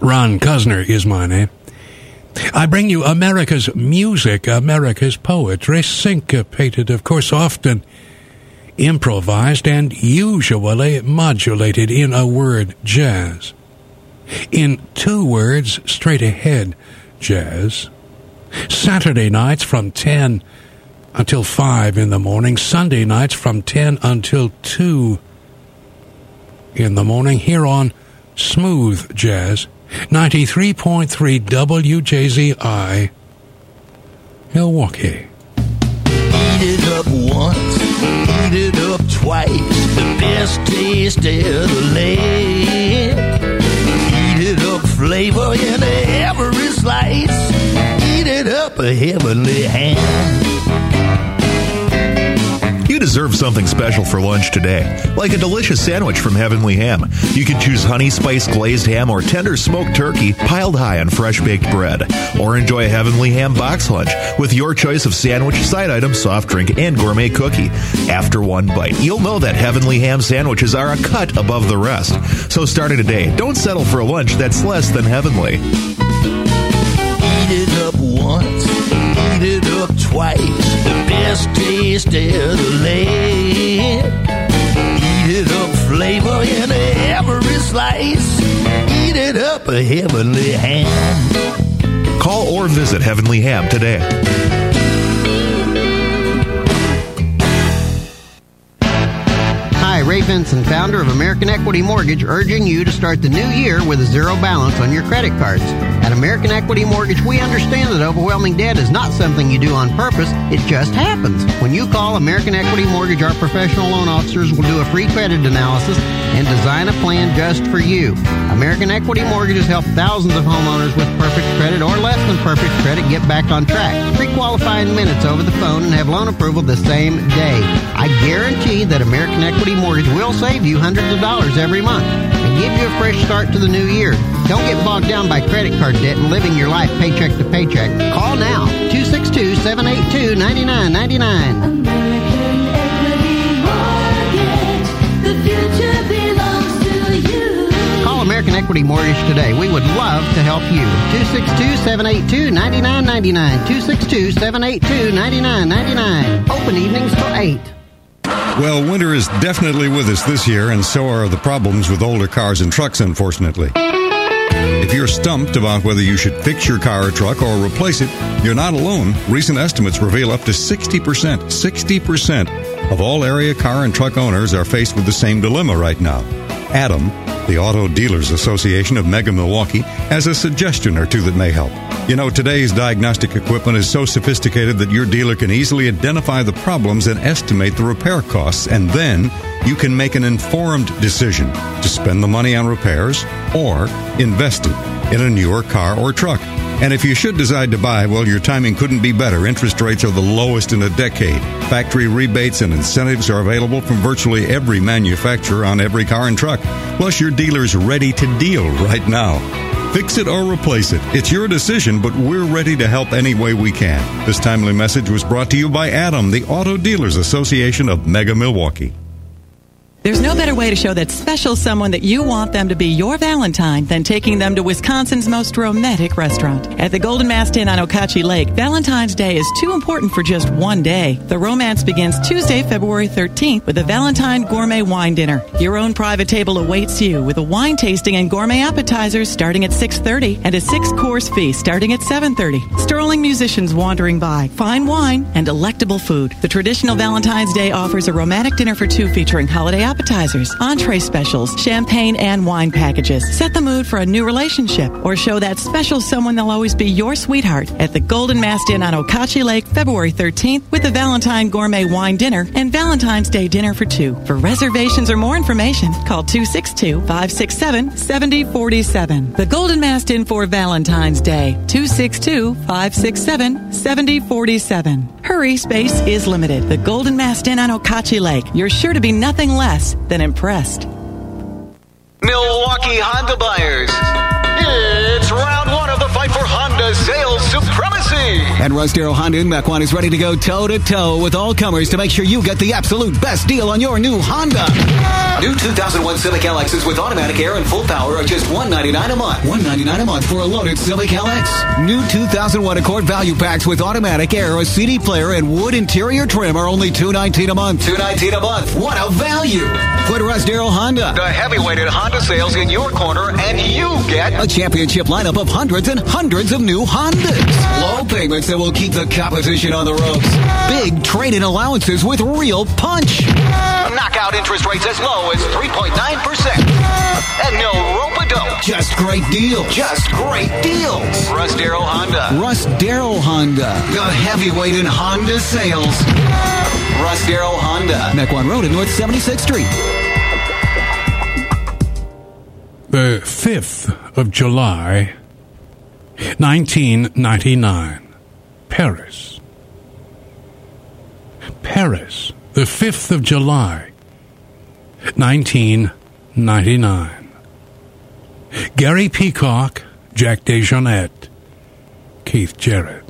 Ron Cuzner is my name. I bring you America's music, America's poetry, syncopated, of course, often improvised and usually modulated in a word jazz. In two words, straight ahead jazz. Saturday nights from 10 until 5 in the morning, Sunday nights from 10 until 2 in the morning here on Smooth Jazz 93.3 WJZI Milwaukee. Eat it up once, eat it up twice. The best taste the land. Eat it up flavor in every slice. Eat it up a heavenly ham. You deserve something special for lunch today, like a delicious sandwich from Heavenly Ham. You can choose honey spice glazed ham or tender smoked turkey piled high on fresh baked bread. Or enjoy a Heavenly Ham box lunch with your choice of sandwich, side item, soft drink, and gourmet cookie. After one bite, you'll know that Heavenly Ham sandwiches are a cut above the rest. So starting today, don't settle for a lunch that's less than heavenly. Eat it up once, eat it up twice. Best taste of the land. Eat it up flavor in every slice. Eat it up a heavenly ham. Call or visit Heavenly Ham today. Ray Vinson, founder of American Equity Mortgage, urging you to start the new year with a zero balance on your credit cards. At American Equity Mortgage, we understand that overwhelming debt is not something you do on purpose, it just happens. When you call American Equity Mortgage, our professional loan officers will do a free credit analysis and design a plan just for you. American Equity Mortgages help thousands of homeowners with perfect credit or less than perfect credit get back on track. Pre-qualify in minutes over the phone and have loan approval the same day. I guarantee that American Equity Mortgage will save you hundreds of dollars every month and give you a fresh start to the new year. Don't get bogged down by credit card debt and living your life paycheck to paycheck. Call now 262 782 9999. American Equity Mortgage. The future belongs to you. Call American Equity Mortgage today. We would love to help you. 262 782 9999. 262 782 9999. Open evenings till 8. Well, winter is definitely with us this year, and so are the problems with older cars and trucks, unfortunately. If you're stumped about whether you should fix your car or truck or replace it, you're not alone. Recent estimates reveal up to 60%, 60% of all area car and truck owners are faced with the same dilemma right now. Adam, the Auto Dealers Association of Mega Milwaukee, has a suggestion or two that may help. You know, today's diagnostic equipment is so sophisticated that your dealer can easily identify the problems and estimate the repair costs, and then you can make an informed decision to spend the money on repairs or invest it in a newer car or truck. And if you should decide to buy, well, your timing couldn't be better. Interest rates are the lowest in a decade. Factory rebates and incentives are available from virtually every manufacturer on every car and truck. Plus, your dealer's ready to deal right now. Fix it or replace it. It's your decision, but we're ready to help any way we can. This timely message was brought to you by Adam, the Auto Dealers Association of Mega Milwaukee. There's no better way to show that special someone that you want them to be your Valentine than taking them to Wisconsin's most romantic restaurant. At the Golden Mast Inn on Okauchee Lake, Valentine's Day is too important for just one day. The romance begins Tuesday, February 13th with a Valentine Gourmet Wine Dinner. Your own private table awaits you with a wine tasting and gourmet appetizers starting at 6.30 and a six-course feast starting at 7.30. Sterling musicians wandering by, fine wine, and delectable food. The traditional Valentine's Day offers a romantic dinner for two featuring holiday appetizers, entree specials, champagne, and wine packages. Set the mood for a new relationship or show that special someone they'll always be your sweetheart at the Golden Mast Inn on Okauchee Lake, February 13th with the Valentine Gourmet Wine Dinner and Valentine's Day Dinner for two. For reservations or more information, call 262-567-7047. The Golden Mast Inn for Valentine's Day, 262-567-7047. Hurry, space is limited. The Golden Mast Inn on Okauchee Lake. You're sure to be nothing less than impressed. Milwaukee Honda buyers. It's round one of the fight Honda sales supremacy. And Russ Darrow Honda in Mequon is ready to go toe to toe with all comers to make sure you get the absolute best deal on your new Honda. New 2001 Civic LXs with automatic air and full power are just 199 a month. 199 a month for a loaded Civic LX. New 2001 Accord value packs with automatic air, a CD player, and wood interior trim are only 219 a month. 219 a month. What a value! Put Russ Darrow Honda. The heavyweighted Honda sales in your corner, and you get A championship lineup of hundreds and hundreds of new Hondas. Low payments that will keep the competition on the ropes. Big trade-in allowances with real punch. knockout interest rates as low as 3.9%. And no rope-a-dope. Just great deals. Just great deals. Russ Darrow Honda. Russ Darrow Honda. The heavyweight in Honda sales. Russ Darrow Honda. Mequon Road at North 76th Street. The 5th of July, 1999. Paris. Paris. The 5th of July, 1999. Gary Peacock, Jack DeJohnette, Keith Jarrett.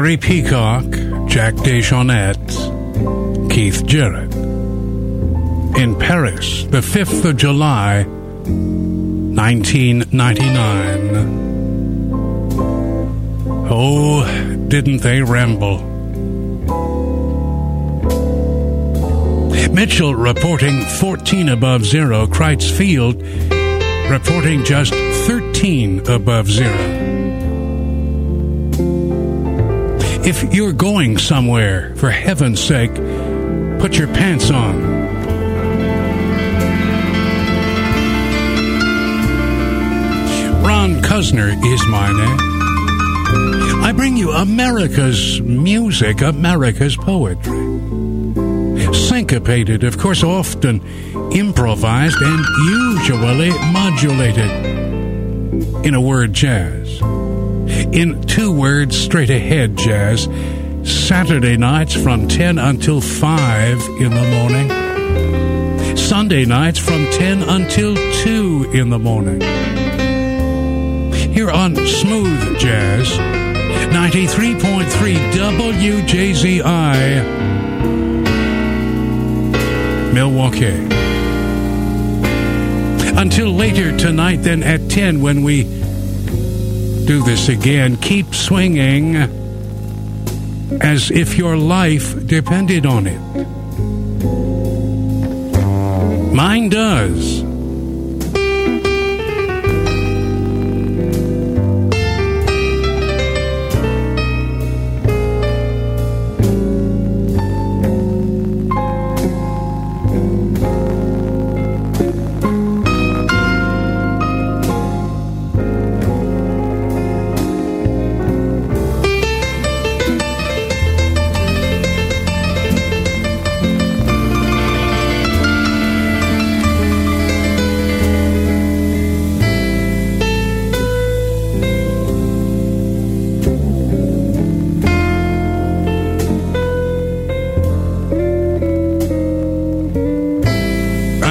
Gary Peacock, Jack DeJohnette, Keith Jarrett. In Paris, the 5th of July, 1999. Oh, didn't they ramble? Mitchell reporting 14 above zero. Crites Field reporting just 13 above zero. If you're going somewhere, for heaven's sake, put your pants on. Ron Cuzner is my name. I bring you America's music, America's poetry. Syncopated, of course, often improvised and usually modulated. In a word, jazz. In two words, straight ahead jazz. Saturday nights from 10 until 5 in the morning. Sunday nights from 10 until 2 in the morning. Here on Smooth Jazz, 93.3 WJZI, Milwaukee. Until later tonight, then at 10 when we do this again. Keep swinging as if your life depended on it. Mine does.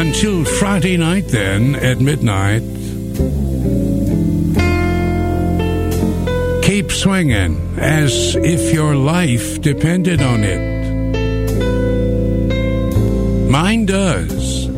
Until Friday night, then, at midnight. Keep swinging as if your life depended on it. Mine does.